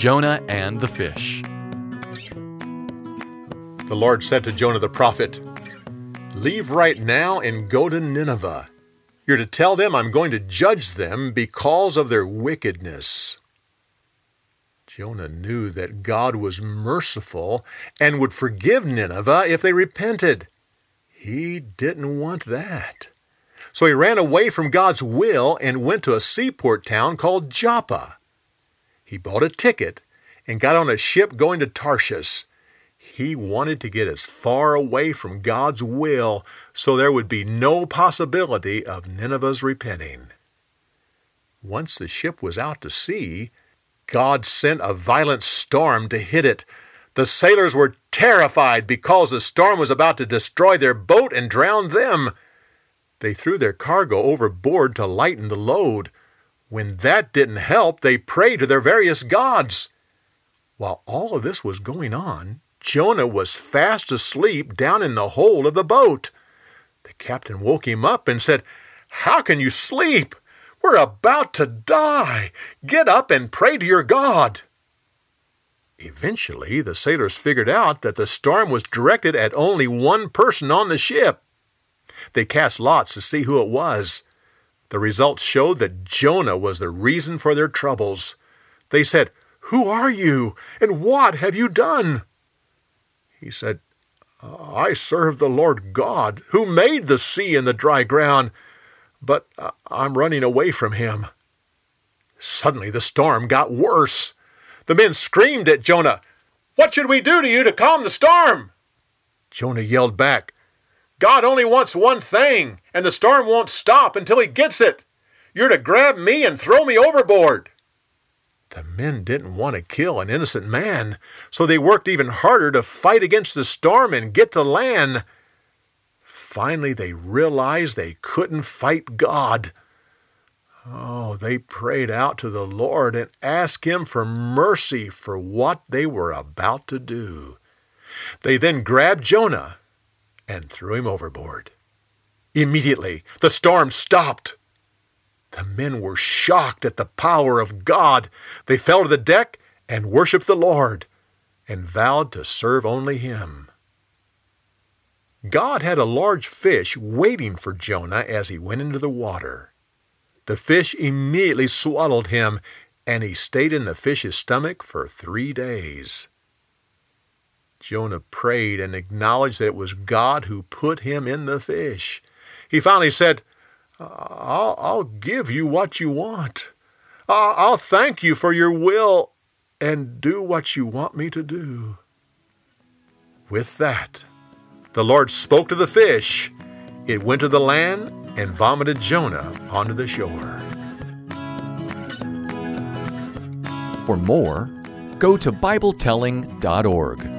Jonah and the Fish. The Lord said to Jonah the prophet, Leave right now and go to Nineveh. You're to tell them I'm going to judge them because of their wickedness. Jonah knew that God was merciful and would forgive Nineveh if they repented. He didn't want that. So he ran away from God's will and went to a seaport town called Joppa. He bought a ticket and got on a ship going to Tarshish. He wanted to get as far away from God's will so there would be no possibility of Nineveh's repenting. Once the ship was out to sea, God sent a violent storm to hit it. The sailors were terrified because the storm was about to destroy their boat and drown them. They threw their cargo overboard to lighten the load. When that didn't help, they prayed to their various gods. While all of this was going on, Jonah was fast asleep down in the hold of the boat. The captain woke him up and said, How can you sleep? We're about to die. Get up and pray to your God. Eventually, the sailors figured out that the storm was directed at only one person on the ship. They cast lots to see who it was. The results showed that Jonah was the reason for their troubles. They said, Who are you, and what have you done? He said, I serve the Lord God, who made the sea and the dry ground, but uh, I'm running away from him. Suddenly the storm got worse. The men screamed at Jonah, What should we do to you to calm the storm? Jonah yelled back, God only wants one thing, and the storm won't stop until he gets it. You're to grab me and throw me overboard. The men didn't want to kill an innocent man, so they worked even harder to fight against the storm and get to land. Finally, they realized they couldn't fight God. Oh, they prayed out to the Lord and asked Him for mercy for what they were about to do. They then grabbed Jonah and threw him overboard. Immediately, the storm stopped. The men were shocked at the power of God. They fell to the deck and worshiped the Lord and vowed to serve only Him. God had a large fish waiting for Jonah as he went into the water. The fish immediately swallowed him, and he stayed in the fish's stomach for three days. Jonah prayed and acknowledged that it was God who put him in the fish. He finally said, I'll, I'll give you what you want. I'll, I'll thank you for your will and do what you want me to do. With that, the Lord spoke to the fish. It went to the land and vomited Jonah onto the shore. For more, go to BibleTelling.org.